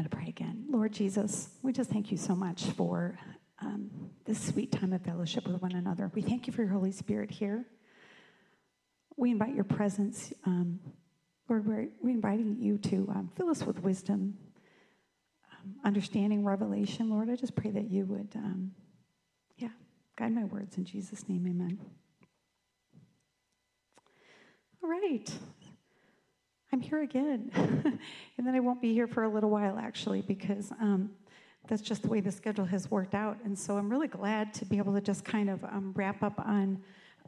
going to pray again. Lord Jesus, we just thank you so much for um, this sweet time of fellowship with one another. We thank you for your Holy Spirit here. We invite your presence. Um, Lord, we're, we're inviting you to um, fill us with wisdom, um, understanding, revelation. Lord, I just pray that you would, um, yeah, guide my words in Jesus' name. Amen. All right. I'm here again. and then I won't be here for a little while, actually, because um, that's just the way the schedule has worked out. And so I'm really glad to be able to just kind of um, wrap up on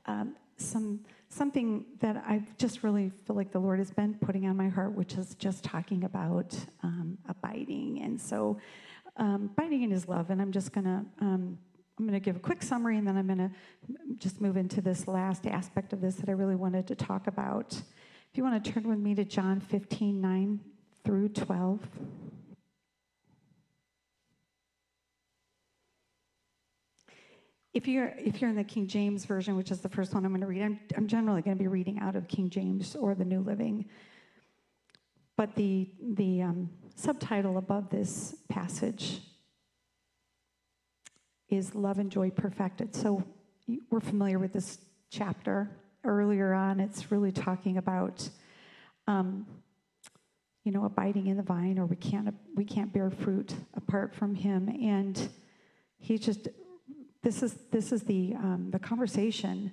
um, some something that I just really feel like the Lord has been putting on my heart, which is just talking about um, abiding. And so, um, abiding in His love. And I'm just gonna. Um, I'm going to give a quick summary and then I'm going to just move into this last aspect of this that I really wanted to talk about. If you want to turn with me to John 15, 9 through 12. If you're, if you're in the King James Version, which is the first one I'm going to read, I'm, I'm generally going to be reading out of King James or the New Living. But the, the um, subtitle above this passage is Love and Joy Perfected. So we're familiar with this chapter. Earlier on, it's really talking about, um, you know, abiding in the vine, or we can't we can't bear fruit apart from Him. And He just this is, this is the, um, the conversation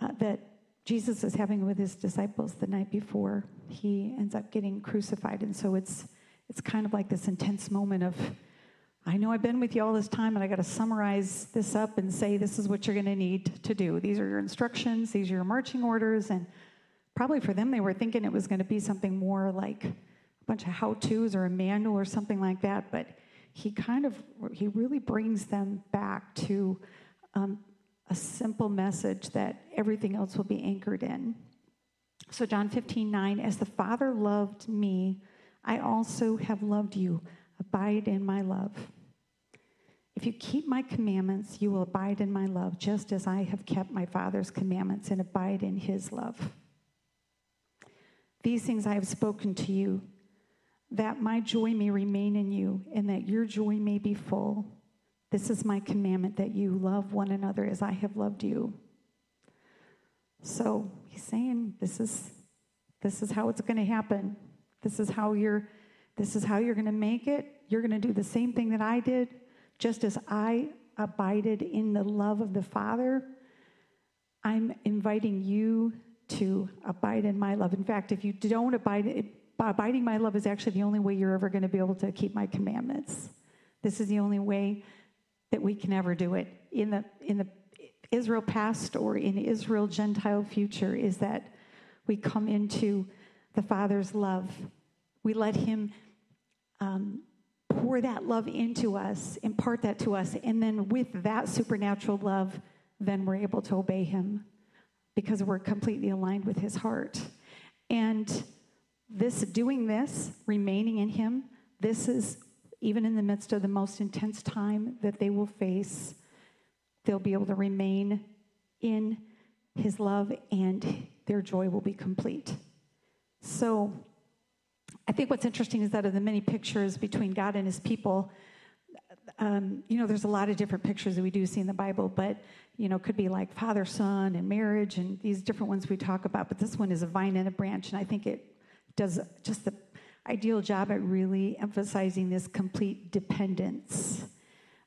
uh, that Jesus is having with his disciples the night before he ends up getting crucified. And so it's, it's kind of like this intense moment of, I know I've been with you all this time, and I got to summarize this up and say, this is what you're going to need to do. These are your instructions, these are your marching orders. And probably for them, they were thinking it was going to be something more like a bunch of how to's or a manual or something like that. But he kind of he really brings them back to um, a simple message that everything else will be anchored in so john 15 9 as the father loved me i also have loved you abide in my love if you keep my commandments you will abide in my love just as i have kept my father's commandments and abide in his love these things i have spoken to you that my joy may remain in you and that your joy may be full. This is my commandment that you love one another as I have loved you. So he's saying this is this is how it's going to happen. This is how you're this is how you're going to make it. You're going to do the same thing that I did, just as I abided in the love of the Father. I'm inviting you to abide in my love. In fact, if you don't abide, abiding my love is actually the only way you're ever going to be able to keep my commandments. This is the only way that we can ever do it. In the in the Israel past or in Israel Gentile future is that we come into the Father's love. We let Him um, pour that love into us, impart that to us, and then with that supernatural love, then we're able to obey Him because we're completely aligned with His heart. And this doing this, remaining in him, this is even in the midst of the most intense time that they will face, they'll be able to remain in his love and their joy will be complete. So I think what's interesting is that of the many pictures between God and his people, um, you know, there's a lot of different pictures that we do see in the Bible, but, you know, could be like father, son, and marriage, and these different ones we talk about. But this one is a vine and a branch, and I think it does just the ideal job at really emphasizing this complete dependence.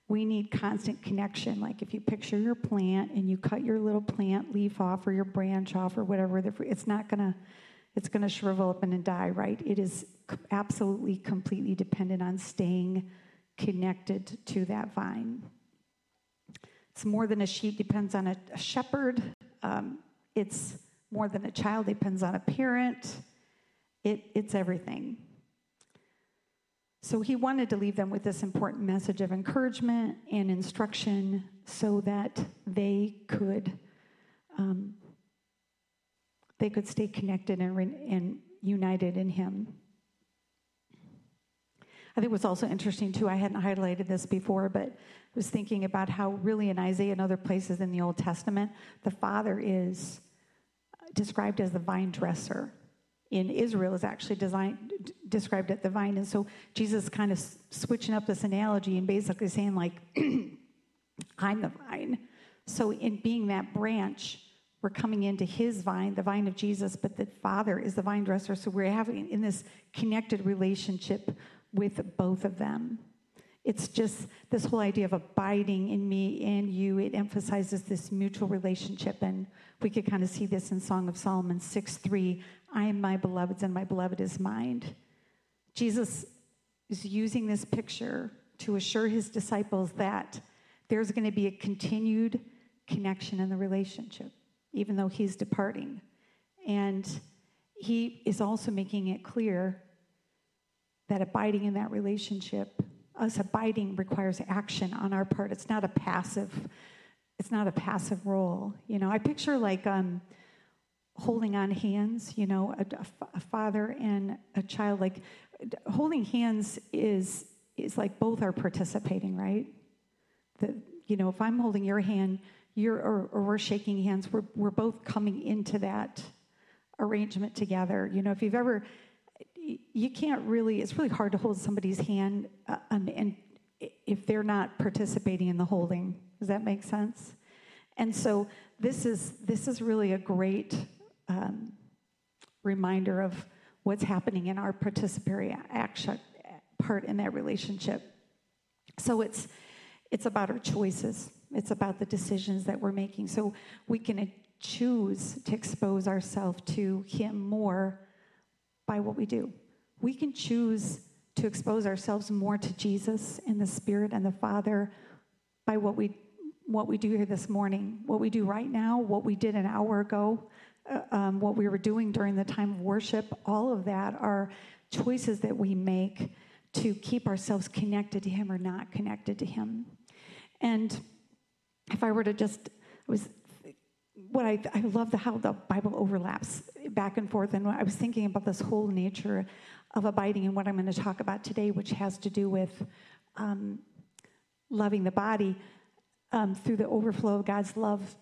We need constant connection. Like if you picture your plant and you cut your little plant leaf off or your branch off or whatever, it's not gonna, it's gonna shrivel up and die, right? It is absolutely completely dependent on staying connected to that vine. It's more than a sheep depends on a, a shepherd. Um, it's more than a child depends on a parent. It, it's everything. So he wanted to leave them with this important message of encouragement and instruction so that they could um, they could stay connected and, and united in him. I think what's also interesting too, I hadn't highlighted this before, but I was thinking about how really in Isaiah and other places in the Old Testament, the Father is described as the vine dresser in Israel is actually designed, d- described at the vine. And so Jesus kind of s- switching up this analogy and basically saying, like, I'm the vine. So, in being that branch, we're coming into his vine, the vine of Jesus, but the Father is the vine dresser. So, we're having in this connected relationship with both of them. It's just this whole idea of abiding in me and you. It emphasizes this mutual relationship. And we could kind of see this in Song of Solomon 6 3. I am my beloved's and my beloved is mine. Jesus is using this picture to assure his disciples that there's going to be a continued connection in the relationship, even though he's departing. And he is also making it clear that abiding in that relationship us abiding requires action on our part. It's not a passive, it's not a passive role. You know, I picture like um, holding on hands, you know, a, a father and a child, like holding hands is is like both are participating, right? That you know, if I'm holding your hand, you're or, or we're shaking hands, we're we're both coming into that arrangement together. You know, if you've ever you can't really it's really hard to hold somebody's hand uh, and, and if they're not participating in the holding. Does that make sense? And so this is this is really a great um, reminder of what's happening in our participatory action part in that relationship. So it's it's about our choices it's about the decisions that we're making so we can choose to expose ourselves to him more by what we do. We can choose to expose ourselves more to Jesus and the Spirit and the Father by what we what we do here this morning, what we do right now, what we did an hour ago, uh, um, what we were doing during the time of worship. All of that are choices that we make to keep ourselves connected to Him or not connected to Him. And if I were to just, I was what I, I love the, how the Bible overlaps back and forth. And I was thinking about this whole nature of abiding and what I'm going to talk about today, which has to do with um, loving the body um, through the overflow of God's love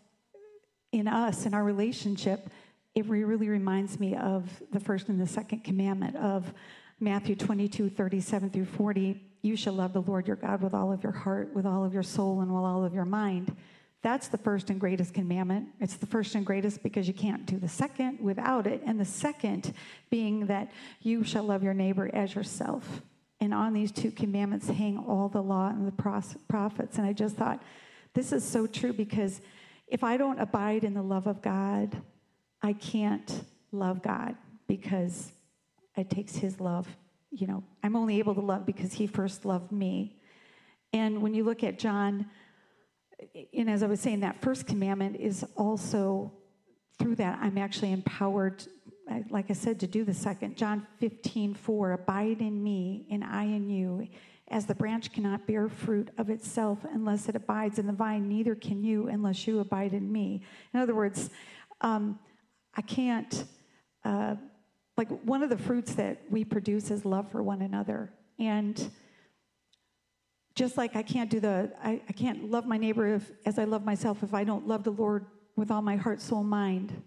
in us in our relationship. It really reminds me of the first and the second commandment of Matthew 22, 37 through 40. You shall love the Lord your God with all of your heart, with all of your soul, and with all of your mind. That's the first and greatest commandment. It's the first and greatest because you can't do the second without it. And the second being that you shall love your neighbor as yourself. And on these two commandments hang all the law and the prophets. And I just thought, this is so true because if I don't abide in the love of God, I can't love God because it takes His love. You know, I'm only able to love because He first loved me. And when you look at John and as I was saying, that first commandment is also through that I'm actually empowered, like I said, to do the second. John 15, 4, abide in me and I in you. As the branch cannot bear fruit of itself unless it abides in the vine, neither can you unless you abide in me. In other words, um, I can't, uh, like, one of the fruits that we produce is love for one another. And just like I can't do the, I, I can't love my neighbor if, as I love myself if I don't love the Lord with all my heart, soul, mind,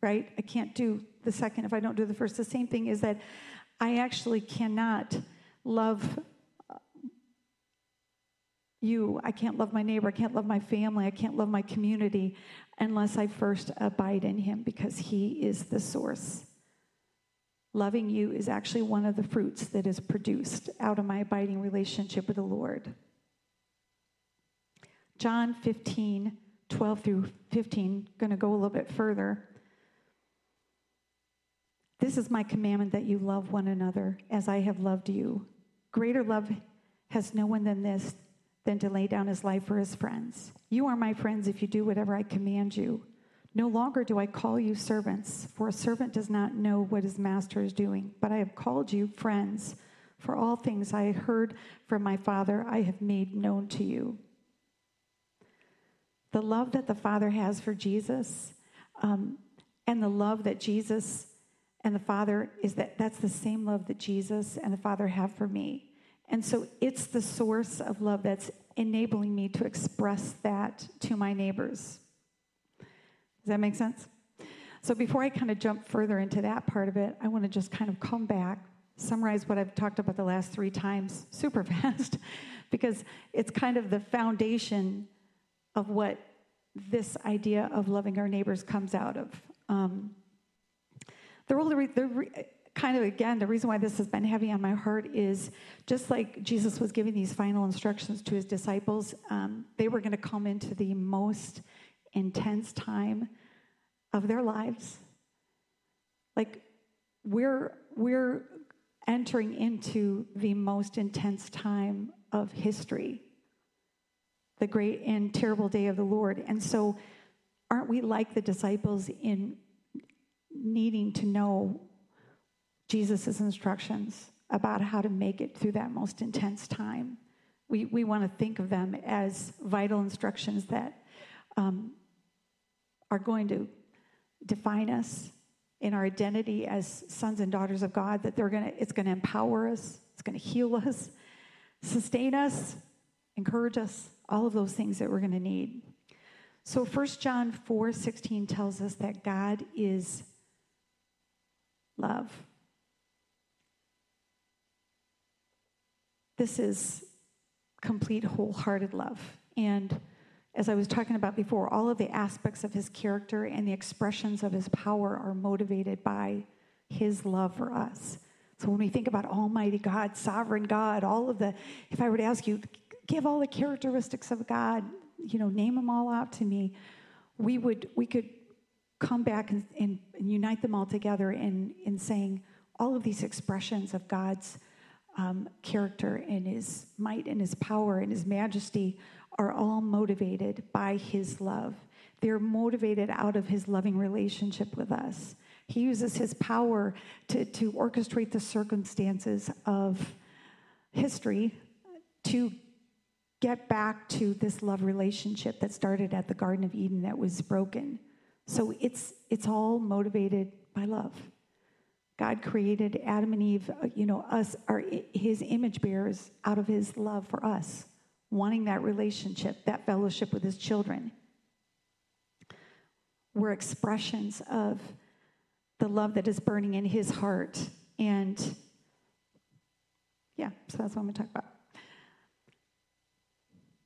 right? I can't do the second if I don't do the first. The same thing is that I actually cannot love uh, you. I can't love my neighbor. I can't love my family. I can't love my community unless I first abide in Him because He is the source. Loving you is actually one of the fruits that is produced out of my abiding relationship with the Lord. John 15, 12 through 15, going to go a little bit further. This is my commandment that you love one another as I have loved you. Greater love has no one than this, than to lay down his life for his friends. You are my friends if you do whatever I command you. No longer do I call you servants, for a servant does not know what his master is doing, but I have called you friends. For all things I heard from my Father, I have made known to you. The love that the Father has for Jesus, um, and the love that Jesus and the Father is that that's the same love that Jesus and the Father have for me. And so it's the source of love that's enabling me to express that to my neighbors. Does that make sense? So before I kind of jump further into that part of it, I want to just kind of come back, summarize what I've talked about the last three times super fast, because it's kind of the foundation of what this idea of loving our neighbors comes out of. Um, the, the, kind of again, the reason why this has been heavy on my heart is just like Jesus was giving these final instructions to his disciples, um, they were going to come into the most intense time of their lives. Like we're we're entering into the most intense time of history, the great and terrible day of the Lord. And so, aren't we like the disciples in needing to know Jesus' instructions about how to make it through that most intense time. We, we want to think of them as vital instructions that um, are going to define us in our identity as sons and daughters of God, that they're gonna, it's going to empower us, it's going to heal us, sustain us, encourage us, all of those things that we're going to need. So 1 John 4 16 tells us that God is love. This is complete wholehearted love. And as I was talking about before, all of the aspects of his character and the expressions of his power are motivated by his love for us. So when we think about Almighty God, Sovereign God, all of the, if I were to ask you, give all the characteristics of God, you know, name them all out to me, we would, we could come back and, and, and unite them all together in, in saying all of these expressions of God's um, character and his might and his power and his majesty are all motivated by his love. They're motivated out of his loving relationship with us. He uses his power to, to orchestrate the circumstances of history to get back to this love relationship that started at the Garden of Eden that was broken. So it's, it's all motivated by love. God created Adam and Eve, uh, you know, us, are his image bearers out of his love for us, wanting that relationship, that fellowship with his children. We're expressions of the love that is burning in his heart. And yeah, so that's what I'm going to talk about.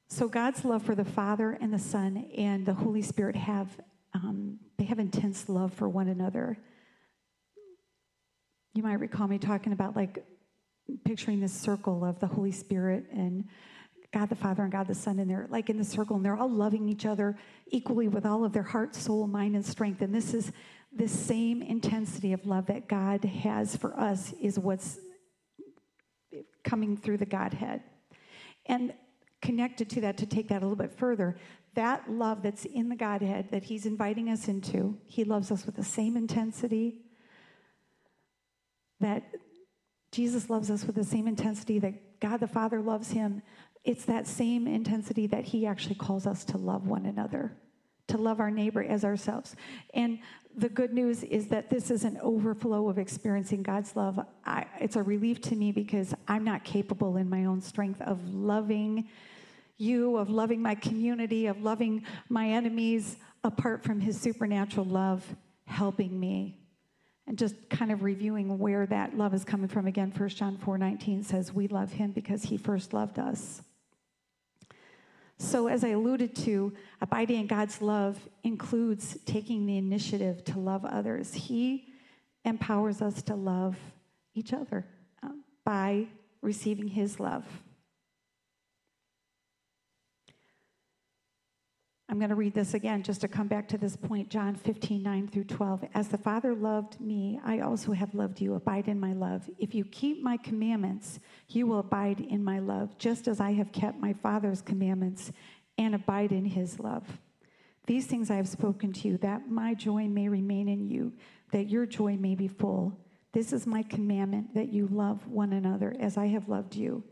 So God's love for the Father and the Son and the Holy Spirit have um, they have intense love for one another you might recall me talking about like picturing this circle of the Holy Spirit and God the Father and God the Son, and they're like in the circle, and they're all loving each other equally with all of their heart, soul, mind, and strength. And this is this same intensity of love that God has for us is what's coming through the Godhead. And connected to that, to take that a little bit further, that love that's in the Godhead that He's inviting us into, He loves us with the same intensity, that Jesus loves us with the same intensity that God the Father loves him. It's that same intensity that he actually calls us to love one another, to love our neighbor as ourselves. And the good news is that this is an overflow of experiencing God's love. I, it's a relief to me because I'm not capable in my own strength of loving you, of loving my community, of loving my enemies apart from his supernatural love helping me and just kind of reviewing where that love is coming from again 1 john 4 19 says we love him because he first loved us so as i alluded to abiding in god's love includes taking the initiative to love others. He empowers us to love each other uh, by receiving his love I'm going to read this again just to come back to this point, John 15, 9 through 12. As the Father loved me, I also have loved you. Abide in my love. If you keep my commandments, you will abide in my love, just as I have kept my Father's commandments and abide in his love. These things I have spoken to you, that my joy may remain in you, that your joy may be full. This is my commandment, that you love one another as I have loved you.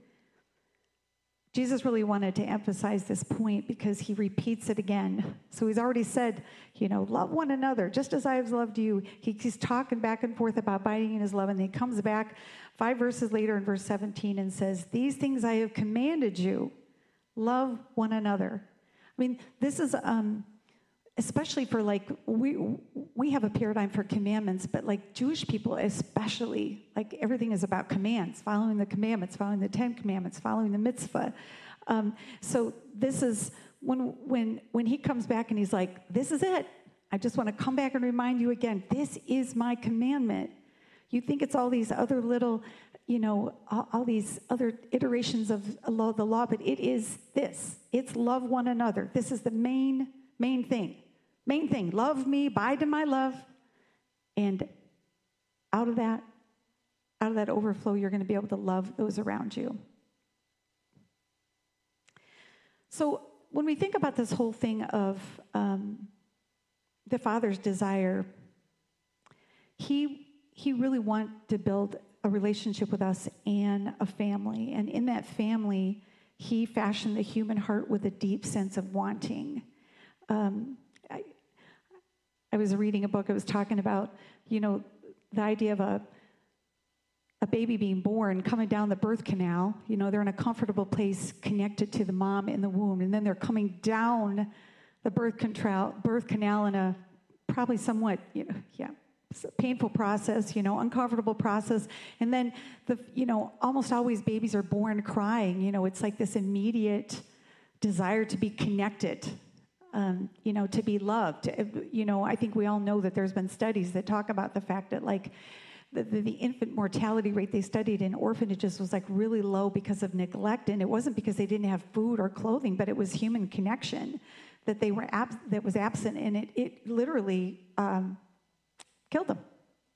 Jesus really wanted to emphasize this point because he repeats it again. So he's already said, you know, love one another just as I have loved you. He, he's talking back and forth about abiding in his love, and then he comes back five verses later in verse 17 and says, These things I have commanded you, love one another. I mean, this is um, especially for like we we have a paradigm for commandments but like jewish people especially like everything is about commands following the commandments following the ten commandments following the mitzvah. Um, so this is when when when he comes back and he's like this is it. I just want to come back and remind you again this is my commandment. You think it's all these other little you know all, all these other iterations of the law but it is this. It's love one another. This is the main main thing Main thing love me, abide in my love. And out of that, out of that overflow, you're going to be able to love those around you. So when we think about this whole thing of um, the Father's desire, he he really wanted to build a relationship with us and a family, and in that family, he fashioned the human heart with a deep sense of wanting. Um, I was reading a book, it was talking about, you know, the idea of a a baby being born coming down the birth canal you know they're in a comfortable place connected to the mom in the womb and then they're coming down the birth canal birth canal in a probably somewhat you know yeah painful process you know uncomfortable process and then the you know almost always babies are born crying you know it's like this immediate desire to be connected um, you know, to be loved. You know, I think we all know that there's been studies that talk about the fact that, like, the, the, the, infant mortality rate they studied in orphanages was like really low because of neglect, and it wasn't because they didn't have food or clothing, but it was human connection that they were that was absent, and it it literally um, killed them.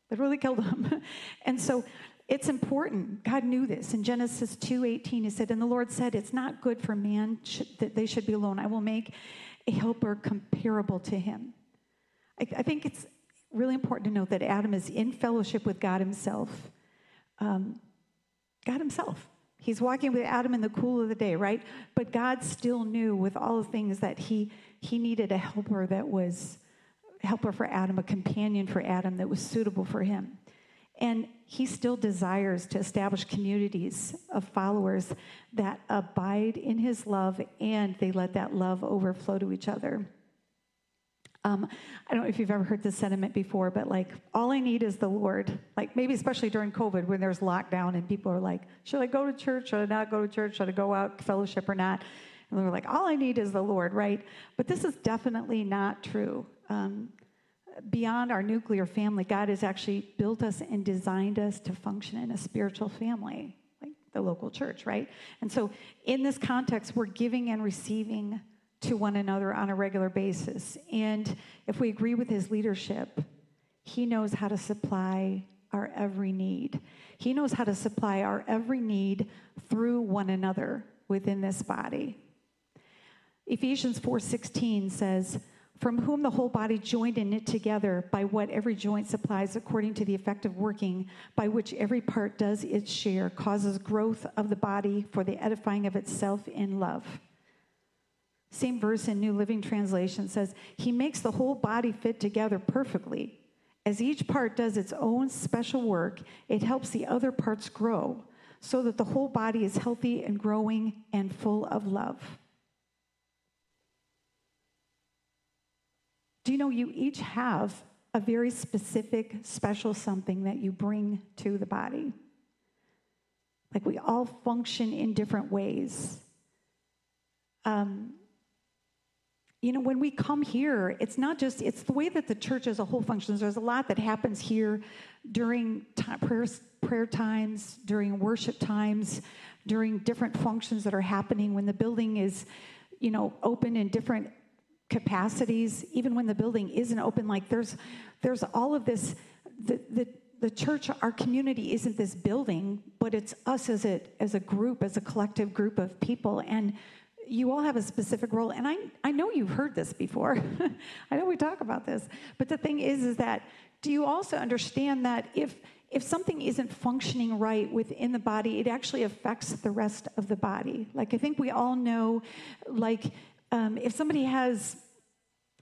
Literally killed them, and so it's important. God knew this. In Genesis 2:18 he said, "And the Lord said, it's not good for man sh- that they should be alone. I will make a helper comparable to him. I, I, think it's really important to note that Adam is in fellowship with God himself. Um, God himself. He's walking with Adam in the cool of the day, right? But God still knew with all the things that he, he needed a helper that was helper for Adam, a companion for Adam that was suitable for him. And he still desires to establish communities of followers that abide in his love and they let that love overflow to each other. Um, I don't know if you've ever heard this sentiment before, but like, all I need is the Lord. Like, maybe especially during COVID when there's lockdown and people are like, should I go to church? Should I not go to church? Should I go out fellowship or not? And they're like, all I need is the Lord, right? But this is definitely not true. Um, beyond our nuclear family, God has actually built us and designed us to function in a spiritual family, like the local church, right? And so, in this context, we're giving and receiving to one another on a regular basis. And if we agree with his leadership, he knows how to supply our every need. He knows how to supply our every need through one another within this body. Ephesians 4:16 says, from whom the whole body joined and knit together by what every joint supplies according to the effective working by which every part does its share causes growth of the body for the edifying of itself in love. Same verse in new living translation says he makes the whole body fit together perfectly. As each part does its own special work it helps the other parts grow so that the whole body is healthy and growing and full of love Do you know you each have a very specific, special something that you bring to the body? Like we all function in different ways. Um, you know, when we come here, it's not just, it's the way that the church as a whole functions. There's a lot that happens here during time, prayer, prayer times, during worship times, during different functions that are happening when the building is, you know, open in different capacities, even when the building isn't open. Like there's, there's all of this. The, the, the church, our community isn't this building, but it's us as a, as a group, as a collective group of people. And you all have a specific role. And I, I know you've heard this before. I know we talk about this. But the thing is, is that do you also understand that if, if something isn't functioning right within the body, it actually affects the rest of the body. Like I think we all know, like um, if somebody has,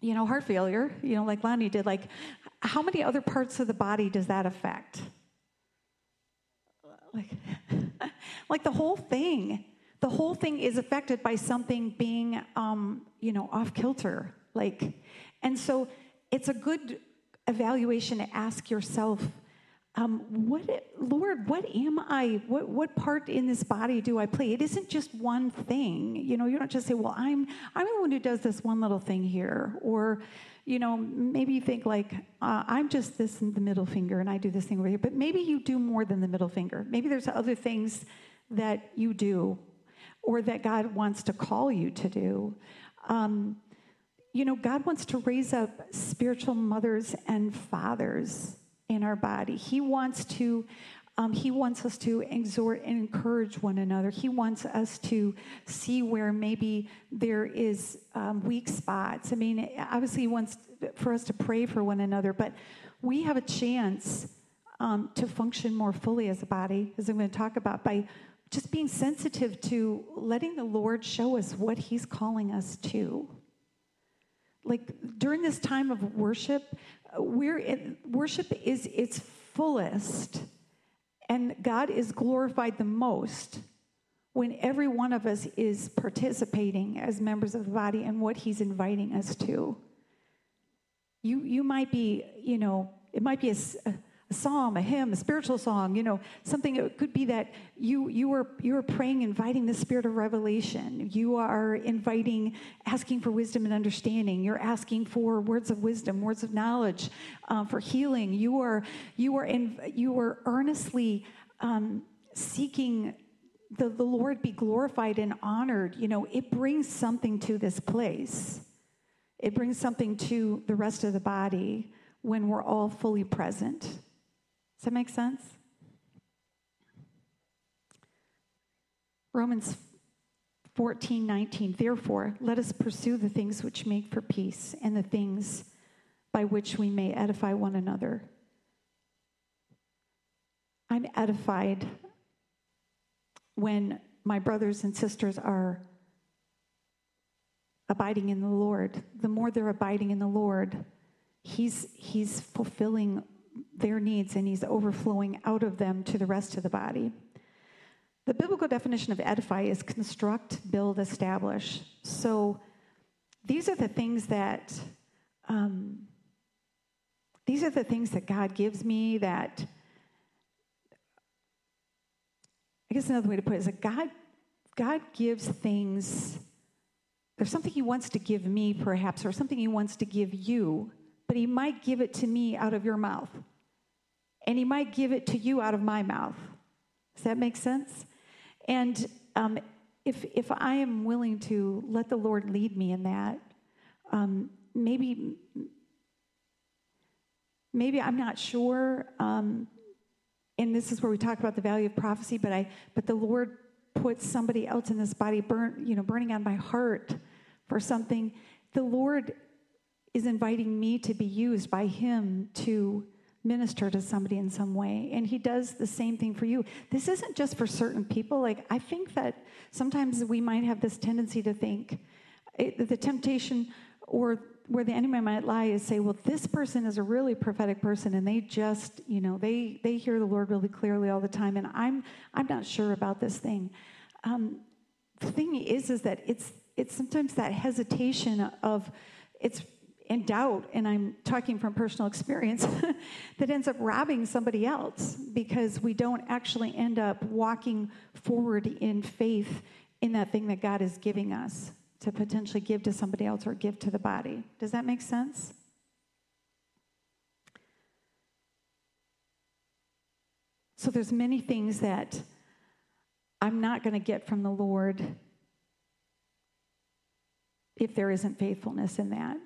you know, heart failure, you know, like Lonnie did, like how many other parts of the body does that affect? Like, like the whole thing. The whole thing is affected by something being, um, you know, off kilter. Like, And so it's a good evaluation to ask yourself um, what lord what am i what, what part in this body do i play? It isn't just one thing. You know you don't just say well i'm i'm the one who does this one little thing here. Or you know maybe you think like uh, i'm just this the middle finger and i do this thing over here. But maybe you do more than the middle finger. Maybe there's other things that you do or that god wants to call you to do. Um, you know god wants to raise up spiritual mothers and fathers in our body. He wants to um, he wants us to exhort and encourage one another. He wants us to see where maybe there is um, weak spots. I mean, obviously, he wants for us to pray for one another, but we have a chance um, to function more fully as a body, as I'm going to talk about, by just being sensitive to letting the Lord show us what He's calling us to. Like during this time of worship, we're in, worship is its fullest and God is glorified the most when every one of us is participating as members of the body and what he's inviting us to. You, you might be, you know, it might be a, a psalm, a hymn, a spiritual song, you know, something it could be that you you are you are praying, inviting the spirit of revelation. You are inviting, asking for wisdom and understanding. You're asking for words of wisdom, words of knowledge, uh, for healing. You are you are in you are earnestly um, seeking the, the Lord be glorified and honored. You know, it brings something to this place. It brings something to the rest of the body when we're all fully present. Does that make sense? Romans 14, 19. Therefore, let us pursue the things which make for peace and the things by which we may edify one another. I'm edified when my brothers and sisters are abiding in the Lord. The more they're abiding in the Lord, He's, he's fulfilling their needs and he's overflowing out of them to the rest of the body. The biblical definition of edify is construct, build, establish. So these are the things that um, these are the things that God gives me that I guess another way to put it is that God God gives things there's something he wants to give me perhaps or something he wants to give you but he might give it to me out of your mouth. And he might give it to you out of my mouth. Does that make sense? And um, if, if I am willing to let the Lord lead me in that, um, maybe, maybe I'm not sure. Um, and this is where we talk about the value of prophecy, but I, but the Lord put somebody else in this body, burn, you know, burning on my heart for something. The Lord is inviting me to be used by Him to minister to somebody in some way. And He does the same thing for you. This isn't just for certain people. Like, I think that sometimes we might have this tendency to think it, the temptation or where the enemy might lie is say, well, this person is a really prophetic person and they just, you know, they, they hear the Lord really clearly all the time. And I'm, I'm not sure about this thing. Um, the thing is, is that it's, it's sometimes that hesitation of, it's in doubt, and I'm talking from personal experience, that ends up robbing somebody else because we don't actually end up walking forward in faith in that thing that God is giving us to potentially give to somebody else or give to the body. Does that make sense? So there's many things that I'm not going to get from the Lord if there isn't faithfulness in that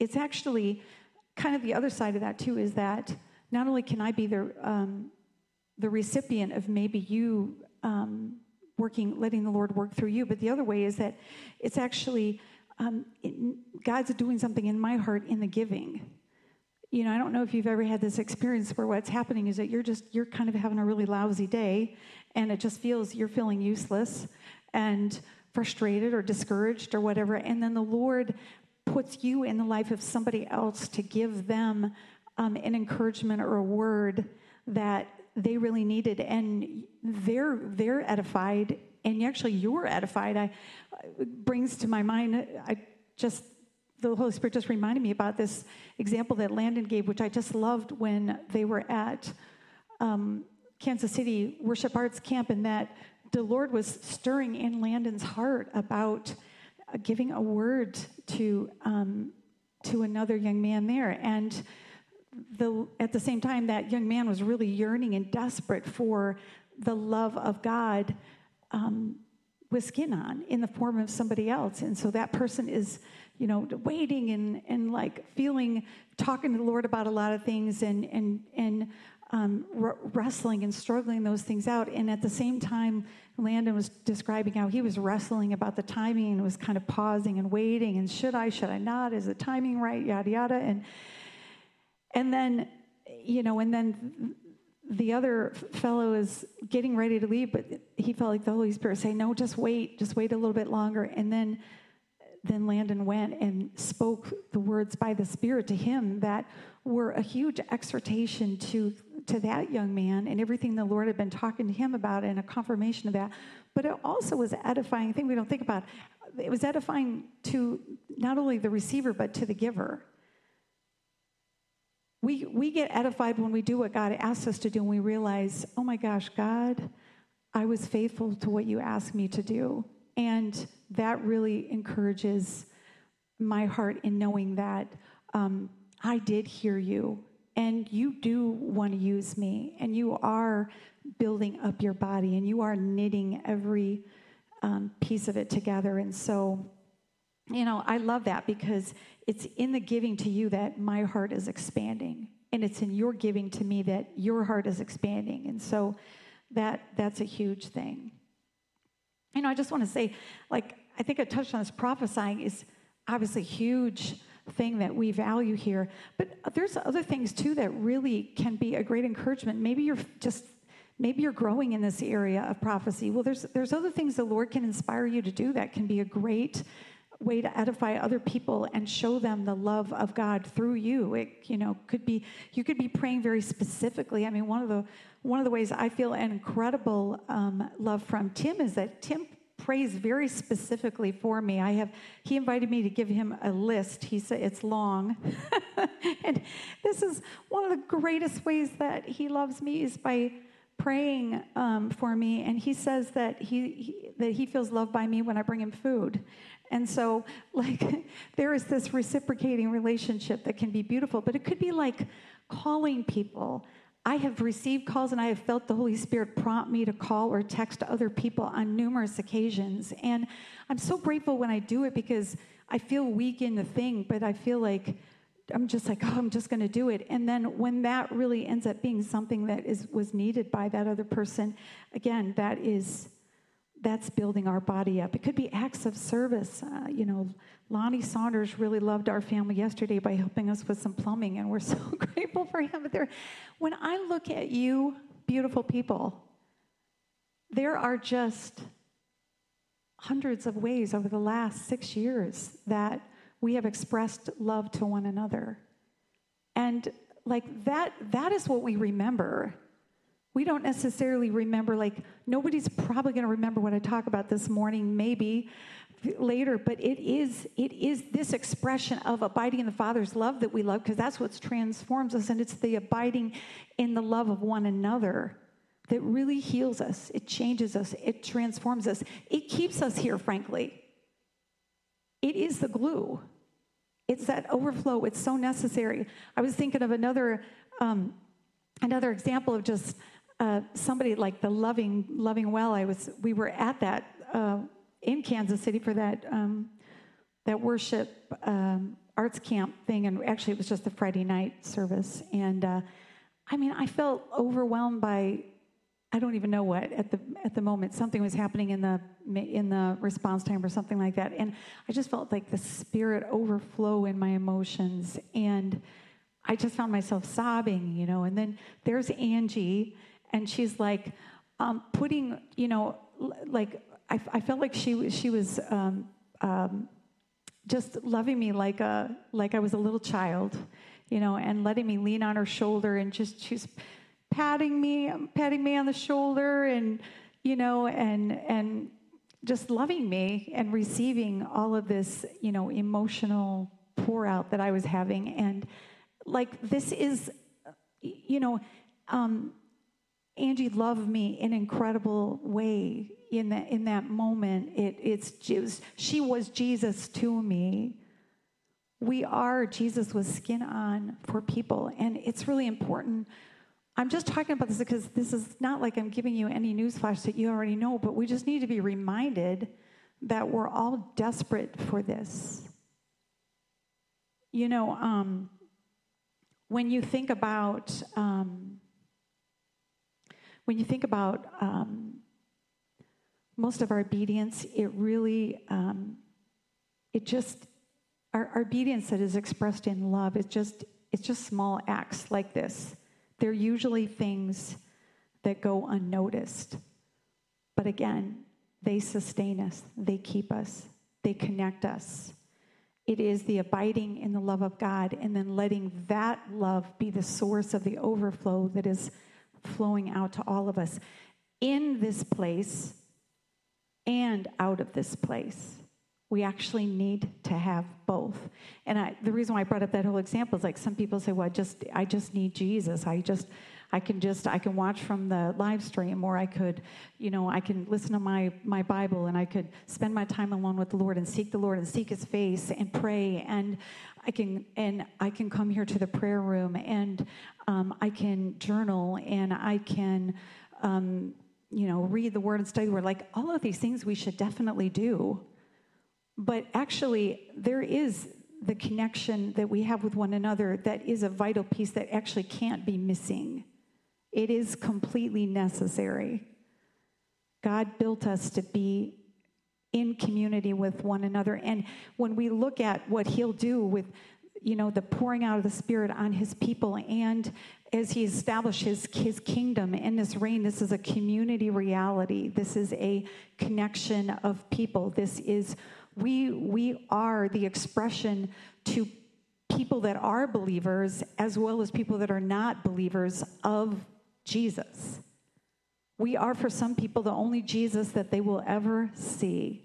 it's actually kind of the other side of that too is that not only can I be the um, the recipient of maybe you um, working, letting the Lord work through you, but the other way is that it's actually um, it, God's doing something in my heart in the giving. You know, I don't know if you've ever had this experience where what's happening is that you're just you're kind of having a really lousy day, and it just feels you're feeling useless and frustrated or discouraged or whatever, and then the Lord puts you in the life of somebody else to give them um, an encouragement or a word that they really needed. And they're they're edified and actually you're edified. I brings to my mind i just the Holy Spirit just reminded me about this example that Landon gave, which I just loved when they were at um, Kansas City Worship Arts Camp, and that the Lord was stirring in Landon's heart about giving a word to um, to another young man there, and the, at the same time, that young man was really yearning and desperate for the love of God um, with skin on in the form of somebody else. And so that person is, you know, waiting and, and like feeling, talking to the Lord about a lot of things and, and, and um, wrestling and struggling those things out. And at the same time, Landon was describing how he was wrestling about the timing and was kind of pausing and waiting and should I, should I not? Is the timing right? Yada, yada. And, and then, you know, and then the other fellow is getting ready to leave, but he felt like the Holy Spirit say, "No, just wait, just wait a little bit longer." And then, then Landon went and spoke the words by the Spirit to him that were a huge exhortation to to that young man and everything the Lord had been talking to him about, and a confirmation of that. But it also was edifying. I think we don't think about. It was edifying to not only the receiver but to the giver we, we get edified when we do what God asks us to do and we realize, oh my gosh, God, I was faithful to what you asked me to do. And that really encourages my heart in knowing that um, I did hear you and you do want to use me and you are building up your body and you are knitting every um, piece of it together. And so, you know, I love that because it's in the giving to you that my heart is expanding. And it's in your giving to me that your heart is expanding. And so that that's a huge thing. You know, I just want to say, like, I think I touched on this prophesying is obviously huge thing that we value here. But there's other things too that really can be a great encouragement. Maybe you're just maybe you're growing in this area of prophecy. Well, there's there's other things the Lord can inspire you to do that can be a great way to edify other people and show them the love of God through you. It, you know, could be you could be praying very specifically. I mean, one of the one of the ways I feel an incredible um, love from Tim is that Tim prays very specifically for me. I have he invited me to give him a list. He said it's long, and this is one of the greatest ways that he loves me is by praying um, for me and he says that he, he, that he feels loved by me when i bring him food and so, like, there is this reciprocating relationship that can be beautiful, but it could be like calling people. I have received calls and I have felt the Holy Spirit prompt me to call or text other people on numerous occasions. And I'm so grateful when I do it because I feel weak in the thing, but I feel like I'm just like, oh, I'm just going to do it. And then when that really ends up being something that is was needed by that other person, again, that is that's building our body up. It could be acts of service. Uh, you know, Lonnie Saunders really loved our family yesterday by helping us with some plumbing, and we're so grateful for him. But there, when I look at you, beautiful people, there are just hundreds of ways over the last six years that we have expressed love to one another. And like that, that is what we remember we don't necessarily remember, like, nobody's probably going to remember what I talk about this morning, maybe later, but it is, it is this expression of abiding in the Father's love that we love, because that's what transforms us, and it's the abiding in the love of one another that really heals us, it changes us, it transforms us, it keeps us here, frankly. It is the glue. It's that overflow. It's so necessary. I was thinking of another um, another example of just uh, somebody like the loving loving well i was we were at that uh, in kansas city for that um, that worship um, arts camp thing and actually it was just a friday night service. And uh, i mean i felt overwhelmed by i don't even know what at the at the moment something was happening in the in the response time or something like that. And i just felt like the spirit overflow in my emotions. And i just found myself sobbing you know and then there's angie and she's like um, putting, you know, like I, I, felt like she she was um, um, just loving me like a like I was a little child, you know, and letting me lean on her shoulder and just she's patting me patting me on the shoulder and you know and and just loving me and receiving all of this you know emotional pour out that I was having. And like, this is, you know, um, Angie loved me in an incredible way in that in that moment. It, it's just, she was Jesus to me. We are Jesus with skin on for people, and it's really important. I'm just talking about this because this is not like I'm giving you any newsflash that you already know, but we just need to be reminded that we're all desperate for this. You know, um, when you think about um, when you think about um, most of our obedience, it really um, it just our, our obedience that is expressed in love is just it's just small acts like this. They're usually things that go unnoticed. But again, they sustain us, they keep us, they connect us. It is the abiding in the love of God and then letting that love be the source of the overflow that is flowing out to all of us in this place and out of this place. We actually need to have both. And I, the reason why I brought up that whole example is like some people say, well, I just, I just need Jesus. I just, I can just, I can watch from the live stream or I could, you know, I can listen to my, my Bible and I could spend my time alone with the Lord and seek the Lord and seek his face and pray. And I can, and I can come here to the prayer room and um, I can journal and I can, um, you know, read the word and study the word. Like all of these things we should definitely do. But actually, there is the connection that we have with one another that is a vital piece that actually can't be missing. It is completely necessary. God built us to be in community with one another. And when we look at what He'll do with you know, the pouring out of the Spirit on his people. And as he establishes his kingdom in this reign, this is a community reality. This is a connection of people. This is, we, we are the expression to people that are believers as well as people that are not believers of Jesus. We are, for some people, the only Jesus that they will ever see.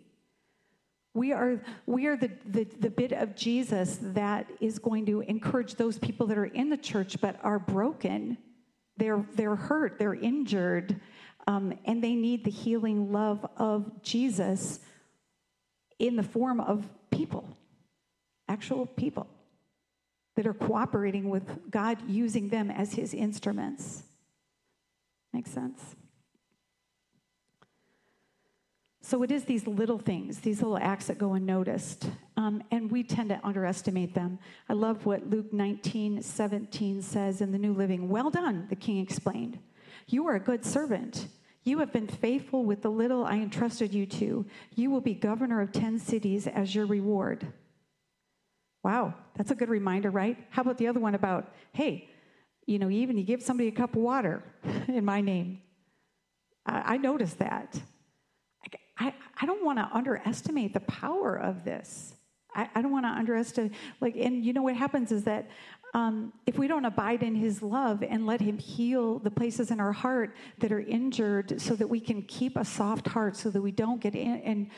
We are, we are the, the, the bit of Jesus that is going to encourage those people that are in the church but are broken. They're, they're hurt, they're injured, um, and they need the healing love of Jesus in the form of people, actual people that are cooperating with God using them as his instruments. Makes sense? So it is these little things, these little acts that go unnoticed, um, and we tend to underestimate them. I love what Luke 19, 17 says in the New Living. Well done, the king explained. You are a good servant. You have been faithful with the little I entrusted you to. You will be governor of 10 cities as your reward. Wow, that's a good reminder, right? How about the other one about, hey, you know, even you give somebody a cup of water in my name. I, I noticed that. I, I don't want to underestimate the power of this. I, I don't want to underestimate, like, and you know what happens is that um, if we don't abide in his love and let him heal the places in our heart that are injured so that we can keep a soft heart so that we don't get in and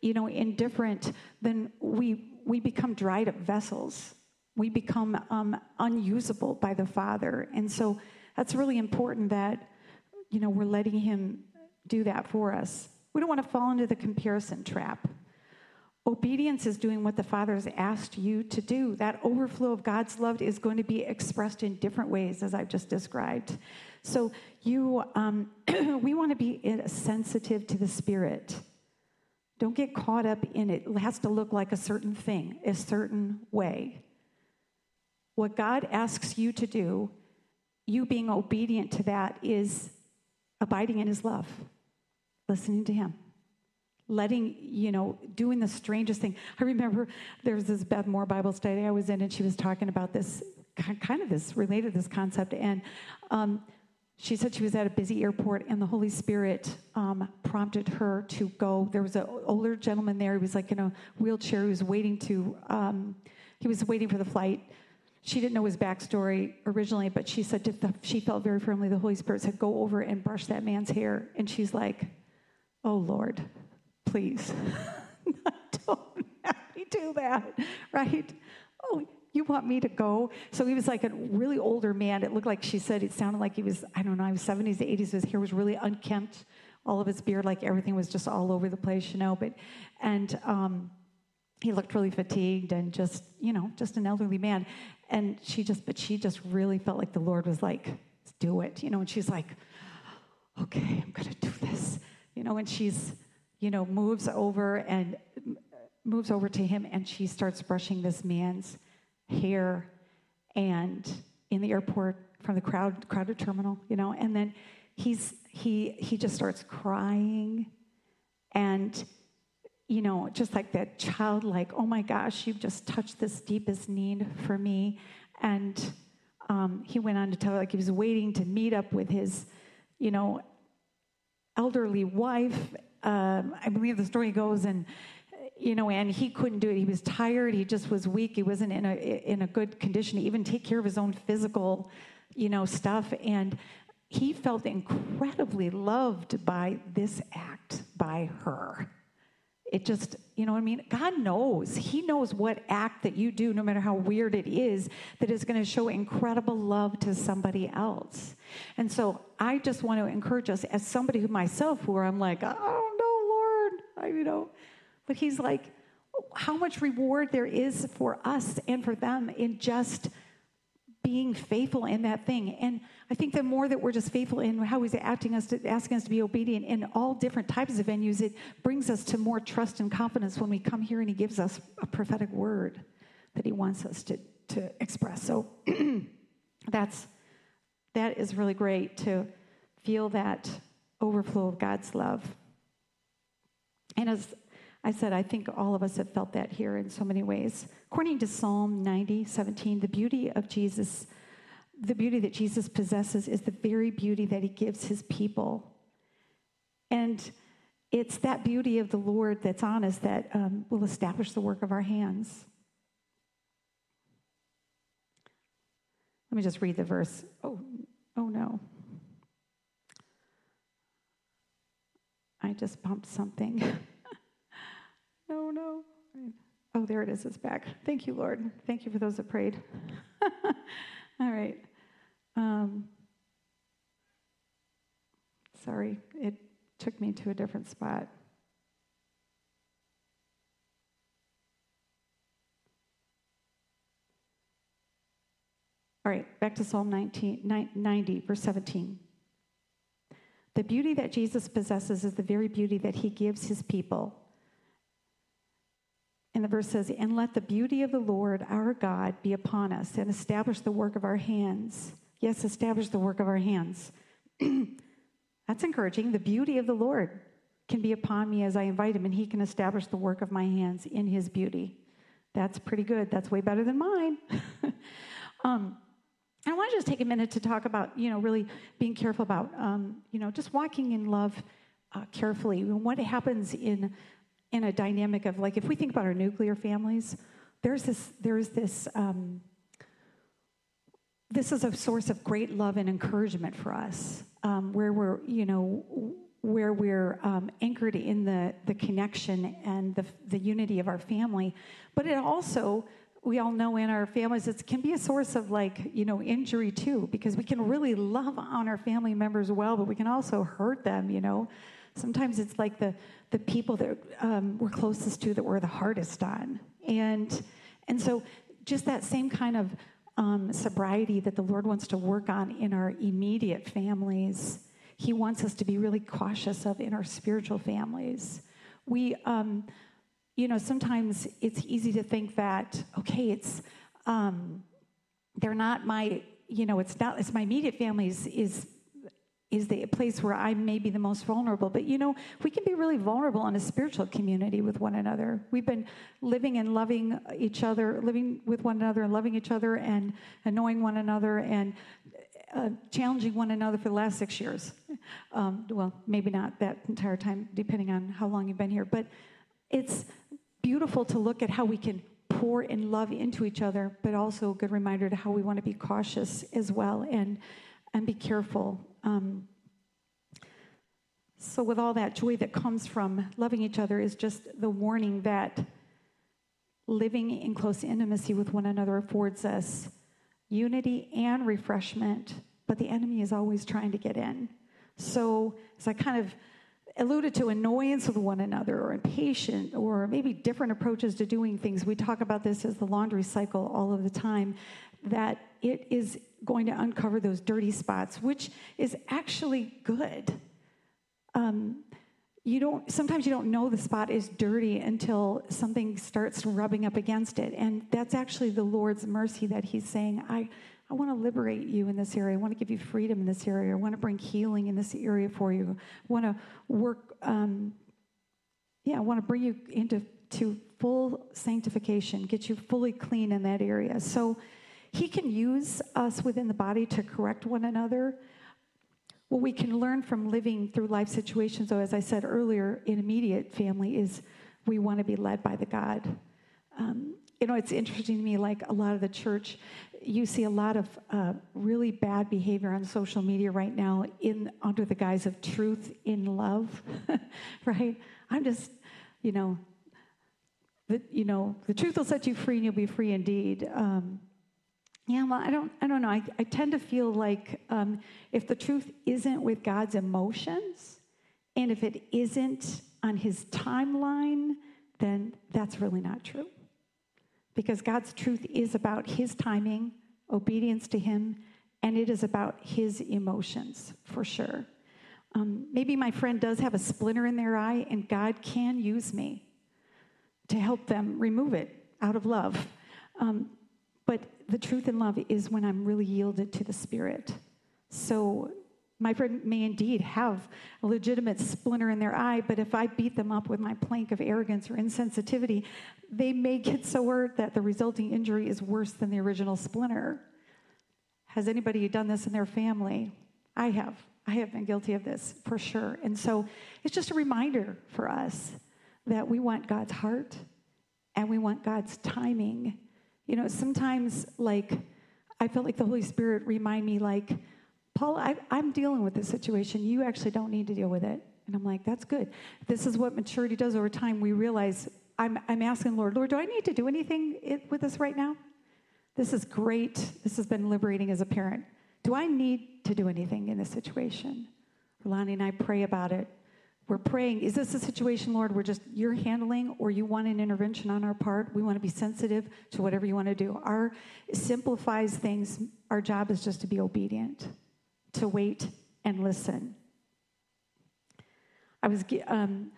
you know indifferent then we we become dried up vessels we become um, unusable by the father and so that's really important that you know we're letting him do that for us we don't want to fall into the comparison trap. Obedience is doing what the Father has asked you to do. That overflow of God's love is going to be expressed in different ways, as I've just described. So, you, um, we want to be sensitive to the Spirit. Don't get caught up in it. It has to look like a certain thing, a certain way. What God asks you to do, you being obedient to that, is abiding in His love listening to him letting you know doing the strangest thing. I remember there was this beth moore bible study i was in and she was talking about this kind of this related this concept. And um, she said she was at a busy airport and the holy spirit um, prompted her to go. There was an older gentleman there. He was like in a wheelchair. He was waiting to um, he was waiting for the flight she didn't know his backstory originally but she said the, she felt very firmly the holy spirit said go over and brush that man's hair and she's like Oh Lord, please, don't have me do that, right? oh, you want me to go? So he was like a really older man. It looked like she said it sounded like he was, I don't know, he was 70s, 80s. His hair was really unkempt. All of his beard, like everything was just all over the place, you know. But, and um, he looked really fatigued and just, you know, just an elderly man. And she just, but she just really felt like the Lord was like, do it, you know. And she's like, okay, I'm to do this, you know. And she's, you know, moves over and moves over to him and she starts brushing this man's hair and in the airport from the crowd crowded terminal you know and then he's he he just starts crying and you know just like that child like oh my gosh you've just touched this deepest need for me and um, he went on to tell like he was waiting to meet up with his you know elderly wife um, i believe the story goes and you know, and he couldn't do it. He was tired. He just was weak. He wasn't in a in a good condition to even take care of his own physical, you know, stuff. And he felt incredibly loved by this act by her. It just, you know what I mean? God knows. He knows what act that you do, no matter how weird it is, that is going to show incredible love to somebody else. And so I just want to encourage us, as somebody who myself, where I'm like, I don't know, Lord, I, you know, but he's like, how much reward there is for us and for them in just being faithful in that thing. And I think the more that we're just faithful in how he's acting us to, asking us to be obedient in all different types of venues, it brings us to more trust and confidence when we come here and he gives us a prophetic word that he wants us to, to express. So that's that is really great to feel that overflow of God's love. And as I said, I think all of us have felt that here in so many ways. According to Psalm 90, 17, the beauty of Jesus, the beauty that Jesus possesses is the very beauty that he gives his people. And it's that beauty of the Lord that's on us that um, will establish the work of our hands. Let me just read the verse. Oh, oh no. I just bumped something. No, no. Oh, there it is. It's back. Thank you, Lord. Thank you for those that prayed. All right. Um, sorry, it took me to a different spot. All right, back to Psalm 19, 90, verse 17. The beauty that Jesus possesses is the very beauty that he gives his people. And the verse says, And let the beauty of the Lord our God be upon us and establish the work of our hands. Yes, establish the work of our hands. That's encouraging. The beauty of the Lord can be upon me as I invite him, and he can establish the work of my hands in his beauty. That's pretty good. That's way better than mine. um, I want to just take a minute to talk about, you know, really being careful about, um, you know, just walking in love uh, carefully. What happens in in a dynamic of like if we think about our nuclear families, there's this there's this um, this is a source of great love and encouragement for us, um, where we're you know where we're um, anchored in the the connection and the the unity of our family, but it also we all know in our families it can be a source of like you know injury too because we can really love on our family members well but we can also hurt them you know sometimes it's like the the people that um, we're closest to that we're the hardest on. And, and so, just that same kind of um, sobriety that the Lord wants to work on in our immediate families, He wants us to be really cautious of in our spiritual families. We, um, you know, sometimes it's easy to think that, okay, it's, um, they're not my, you know, it's not, it's my immediate family is, is the place where I may be the most vulnerable. But you know, we can be really vulnerable in a spiritual community with one another. We've been living and loving each other, living with one another and loving each other and annoying one another and uh, challenging one another for the last six years. Um, well, maybe not that entire time, depending on how long you've been here. But it's beautiful to look at how we can pour in love into each other, but also a good reminder to how we want to be cautious as well and and be careful um, so, with all that joy that comes from loving each other, is just the warning that living in close intimacy with one another affords us unity and refreshment, but the enemy is always trying to get in. So, as I kind of alluded to annoyance with one another or impatient or maybe different approaches to doing things. We talk about this as the laundry cycle all of the time, that it is going to uncover those dirty spots, which is actually good. Um, you don't sometimes you don't know the spot is dirty until something starts rubbing up against it and that's actually the lord's mercy that he's saying i I want to liberate you in this area. I want to give you freedom in this area. I want to bring healing in this area for you. I want to work, um, yeah, I want to bring you into to full sanctification, get you fully clean in that area. So he can use us within the body to correct one another. What we can learn from living through life situations, though, as I said earlier, in immediate family, is we want to be led by the God. Um, you know, it's interesting to me, like a lot of the church, you see a lot of uh, really bad behavior on social media right now in under the guise of truth in love, right? I'm just, you know, the, you know, the truth will set you free and you'll be free indeed. Um, yeah, well, I don't, I don't know. I, I tend to feel like um, if the truth isn't with God's emotions, and if it isn't on His timeline, then that's really not true because God's truth is about His timing, obedience to Him, and it is about His emotions for sure. Um, maybe my friend does have a splinter in their eye, and God can use me to help them remove it out of love. Um, but the truth in love is when I'm really yielded to the Spirit. So my friend may indeed have a legitimate splinter in their eye, but if I beat them up with my plank of arrogance or insensitivity, they may get so hurt that the resulting injury is worse than the original splinter. Has anybody done this in their family? I have. I have been guilty of this for sure. And so it's just a reminder for us that we want God's heart and we want God's timing. You know, sometimes, like, I felt like the Holy Spirit remind me, like, Paul, I, I'm dealing with this situation. You actually don't need to deal with it. And I'm like, that's good. This is what maturity does over time. We realize I'm, I'm asking Lord, Lord, do I need to do anything with this right now? This is great. This has been liberating as a parent. Do I need to do anything in this situation? Lonnie and I pray about it. We're praying, is this a situation, Lord, we're just you're handling or you want an intervention on our part? We want to be sensitive to whatever you want to do. Our simplifies things. Our job is just to be obedient to wait and listen. I was, um,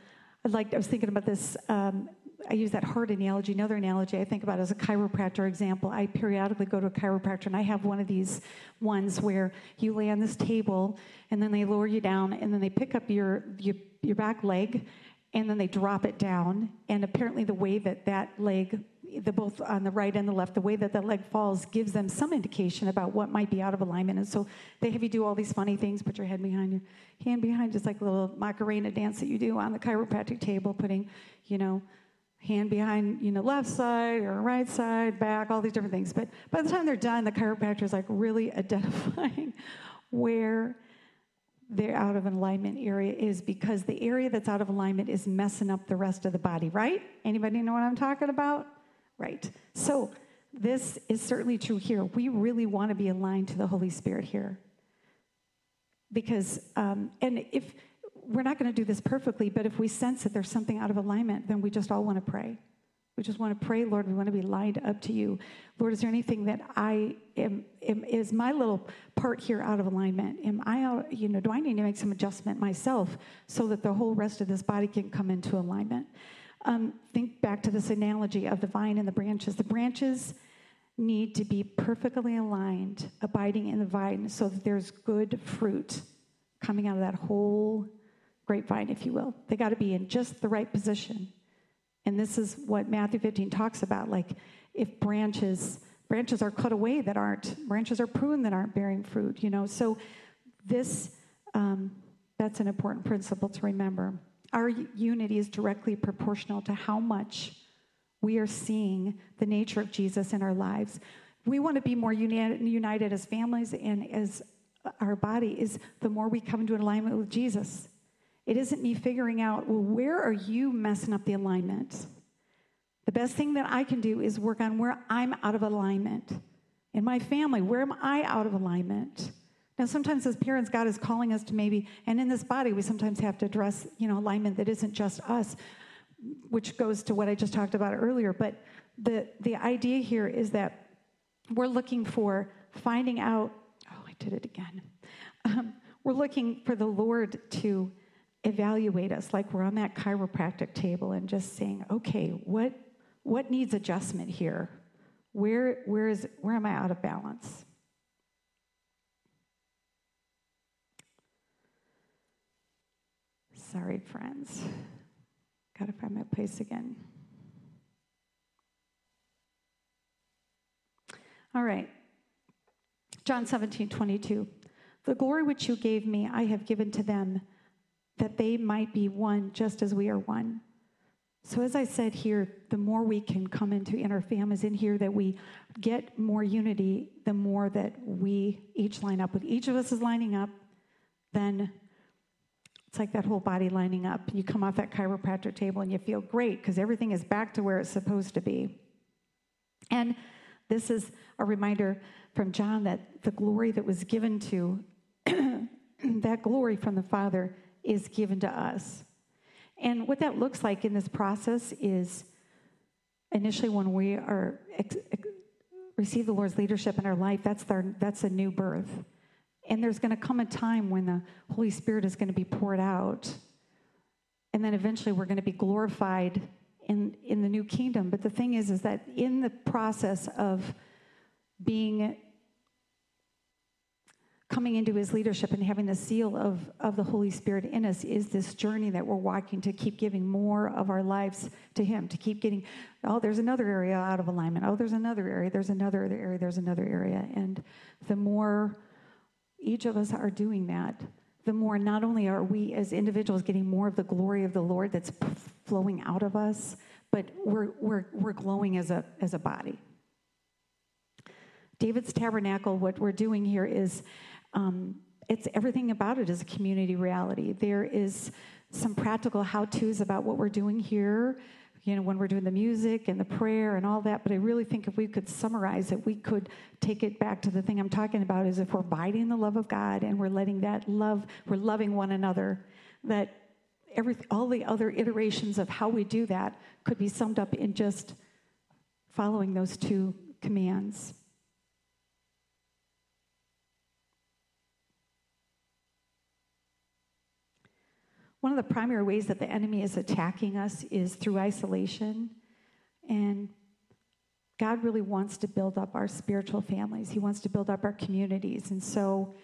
I liked, I was thinking about this. Um, I use that heart analogy. Another analogy I think about as a chiropractor example. I periodically go to a chiropractor, and I have one of these ones where you lay on this table, and then they lower you down, and then they pick up your your, your back leg, and then they drop it down. And apparently, the way that that leg the both on the right and the left, the way that the leg falls gives them some indication about what might be out of alignment. And so they have you do all these funny things, put your head behind your hand behind, just like a little Macarena dance that you do on the chiropractic table, putting, you know, hand behind, you know, left side or right side, back, all these different things. But by the time they're done, the chiropractor is like really identifying where their out of alignment area is because the area that's out of alignment is messing up the rest of the body, right? Anybody know what I'm talking about? Right. So this is certainly true here. We really want to be aligned to the Holy Spirit here. Because, um, and if we're not going to do this perfectly, but if we sense that there's something out of alignment, then we just all want to pray. We just want to pray, Lord, we want to be lined up to you. Lord, is there anything that I am, am, is my little part here out of alignment? Am I out, you know, do I need to make some adjustment myself so that the whole rest of this body can come into alignment? Um, think back to this analogy of the vine and the branches. The branches need to be perfectly aligned, abiding in the vine, so that there's good fruit coming out of that whole grapevine, if you will. They got to be in just the right position. And this is what Matthew 15 talks about. Like, if branches branches are cut away that aren't branches are pruned that aren't bearing fruit, you know. So this um, that's an important principle to remember. Our unity is directly proportional to how much we are seeing the nature of Jesus in our lives. We want to be more united as families and as our body is the more we come into alignment with Jesus. It isn't me figuring out, well, where are you messing up the alignment? The best thing that I can do is work on where I'm out of alignment. In my family, where am I out of alignment? Now, sometimes as parents, God is calling us to maybe, and in this body, we sometimes have to address, you know, alignment that isn't just us, which goes to what I just talked about earlier. But the, the idea here is that we're looking for finding out, oh, I did it again. Um, we're looking for the Lord to evaluate us like we're on that chiropractic table and just saying, okay, what, what needs adjustment here? Where, where, is, where am I out of balance? Sorry, friends. Got to find my place again. All right. John 17, 22. The glory which you gave me, I have given to them, that they might be one just as we are one. So, as I said here, the more we can come into in our families in here, that we get more unity, the more that we each line up with each of us is lining up, then it's like that whole body lining up. You come off that chiropractor table and you feel great because everything is back to where it's supposed to be. And this is a reminder from John that the glory that was given to that glory from the Father is given to us. And what that looks like in this process is initially when we are ex- ex- receive the Lord's leadership in our life, that's our, that's a new birth. And there's going to come a time when the Holy Spirit is going to be poured out. And then eventually we're going to be glorified in, in the new kingdom. But the thing is, is that in the process of being coming into his leadership and having the seal of, of the Holy Spirit in us is this journey that we're walking to keep giving more of our lives to him, to keep getting, oh, there's another area out of alignment. Oh, there's another area, there's another area, there's another area. And the more each of us are doing that, the more not only are we as individuals getting more of the glory of the Lord that's flowing out of us, but we're, we're, we're glowing as a, as a body. David's Tabernacle, what we're doing here is um, it's everything about it is a community reality. There is some practical how to's about what we're doing here, you know, when we're doing the music and the prayer and all that. But I really think if we could summarize it, we could take it back to the thing I'm talking about is if we're abiding the love of God and we're letting that love, we're loving one another, that every, all the other iterations of how we do that could be summed up in just following those two commands. One of the primary ways that the enemy is attacking us is through isolation. And God really wants to build up our spiritual families, He wants to build up our communities. And so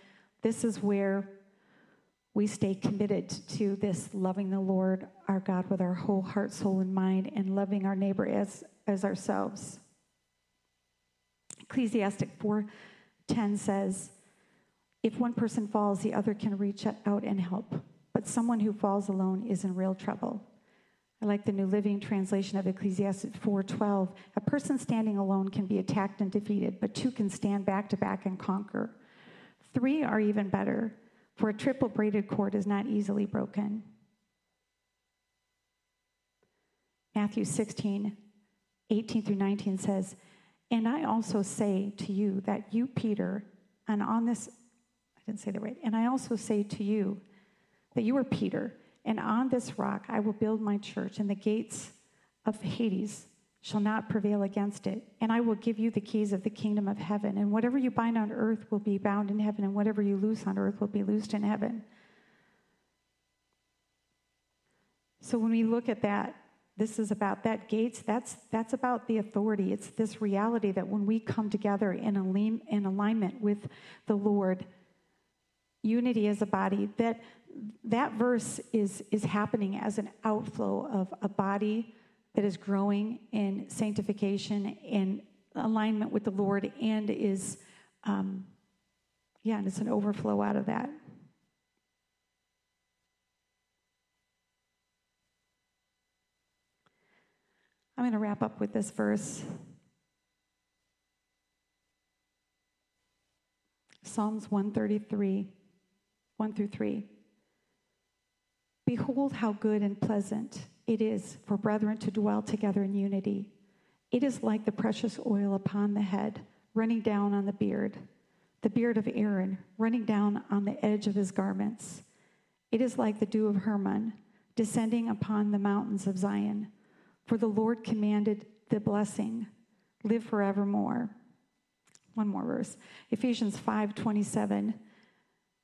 this is where we stay committed to this loving the Lord our God with our whole heart, soul, and mind, and loving our neighbor as, as ourselves. Ecclesiastic 4:10 says, if one person falls, the other can reach out and help but someone who falls alone is in real trouble. I like the New Living Translation of Ecclesiastes 4:12. A person standing alone can be attacked and defeated, but two can stand back to back and conquer. Three are even better, for a triple braided cord is not easily broken. Matthew 16, 18 through 19 says, And I also say to you that you, Peter, and on this, I didn't say the right, and I also say to you that you are Peter, and on this rock I will build my church, and the gates of Hades shall not prevail against it. And I will give you the keys of the kingdom of heaven. And whatever you bind on earth will be bound in heaven, and whatever you loose on earth will be loosed in heaven. So when we look at that, this is about that gates. That's that's about the authority. It's this reality that when we come together in, align, in alignment with the Lord, unity as a body, that that verse is, is happening as an outflow of a body that is growing in sanctification and alignment with the Lord and is, um, yeah, and it's an overflow out of that. I'm going to wrap up with this verse. Psalms 133, 1 through 3. Behold, how good and pleasant it is for brethren to dwell together in unity. It is like the precious oil upon the head, running down on the beard, the beard of Aaron, running down on the edge of his garments. It is like the dew of Hermon, descending upon the mountains of Zion. For the Lord commanded the blessing, live forevermore. One more verse. Ephesians 5 27.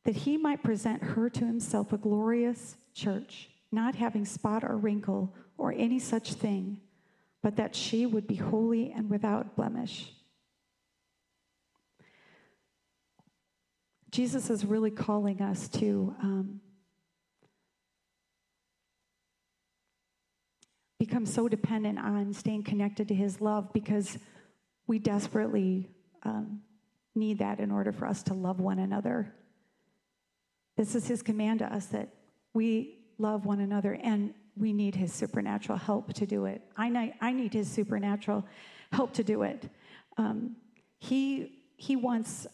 That he might present her to himself a glorious church, not having spot or wrinkle or any such thing, but that she would be holy and without blemish. Jesus is really calling us to um, become so dependent on staying connected to his love because we desperately um, need that in order for us to love one another. This is his command to us that we love one another and we need his supernatural help to do it. I need, I need his supernatural help to do it. Um, he, he wants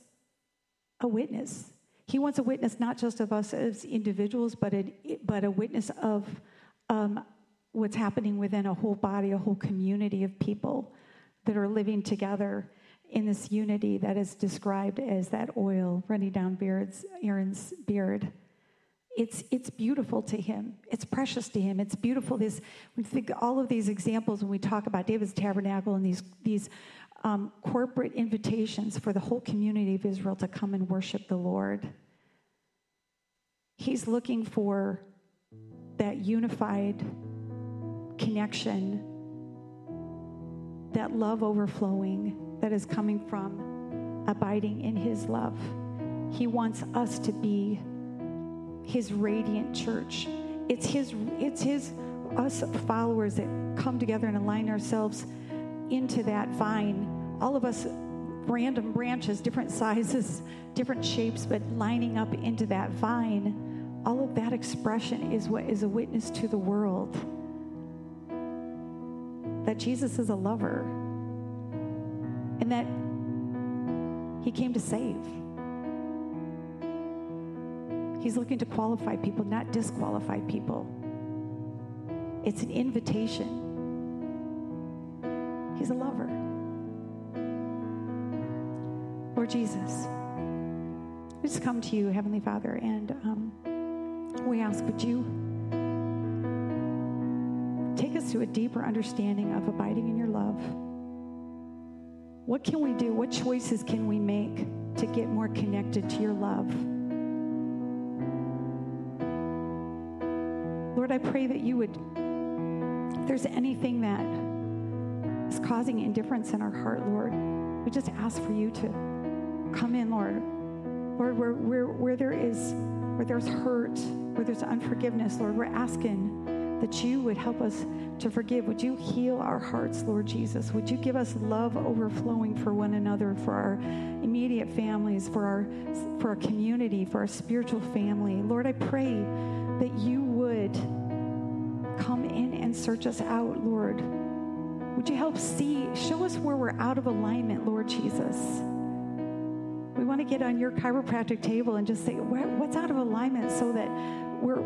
a witness. He wants a witness not just of us as individuals, but a, but a witness of um, what's happening within a whole body, a whole community of people that are living together in this unity that is described as that oil running down beards, Aaron's beard. It's, it's beautiful to him. It's precious to him. It's beautiful. This, we think all of these examples when we talk about David's tabernacle and these, these um, corporate invitations for the whole community of Israel to come and worship the Lord. He's looking for that unified connection, that love overflowing that is coming from abiding in His love. He wants us to be His radiant church. It's His, it's His, us followers that come together and align ourselves into that vine. All of us random branches, different sizes, different shapes, but lining up into that vine. All of that expression is what is a witness to the world that Jesus is a lover and that he came to save. He's looking to qualify people, not disqualify people. It's an invitation. He's a lover. Lord Jesus, we just come to you, Heavenly Father, and um, we ask, would you take us to a deeper understanding of abiding in your love? What can we do? What choices can we make to get more connected to your love? Lord, I pray that you would, if there's anything that is causing indifference in our heart, Lord, we just ask for you to come in, Lord. Lord, where, where, where there is, where there's hurt, where there's unforgiveness, Lord, we're asking that you would help us to forgive. Would you heal our hearts, Lord Jesus? Would you give us love overflowing for one another, for our immediate families, for our for our community, for our spiritual family? Lord, I pray that you would come in and search us out, Lord. Would you help see, show us where we're out of alignment, Lord Jesus? We want to get on your chiropractic table and just say, what's out of alignment so that we're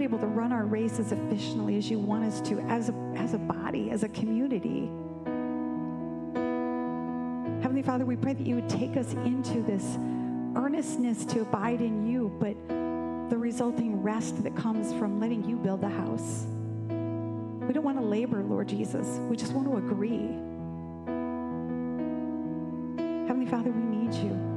not able to run our race as efficiently as you want us to, as a, as a body, as a community. Heavenly Father, we pray that you would take us into this earnestness to abide in you, but the resulting rest that comes from letting you build the house. We don't want to labor, Lord Jesus. We just want to agree. Heavenly Father, we need you.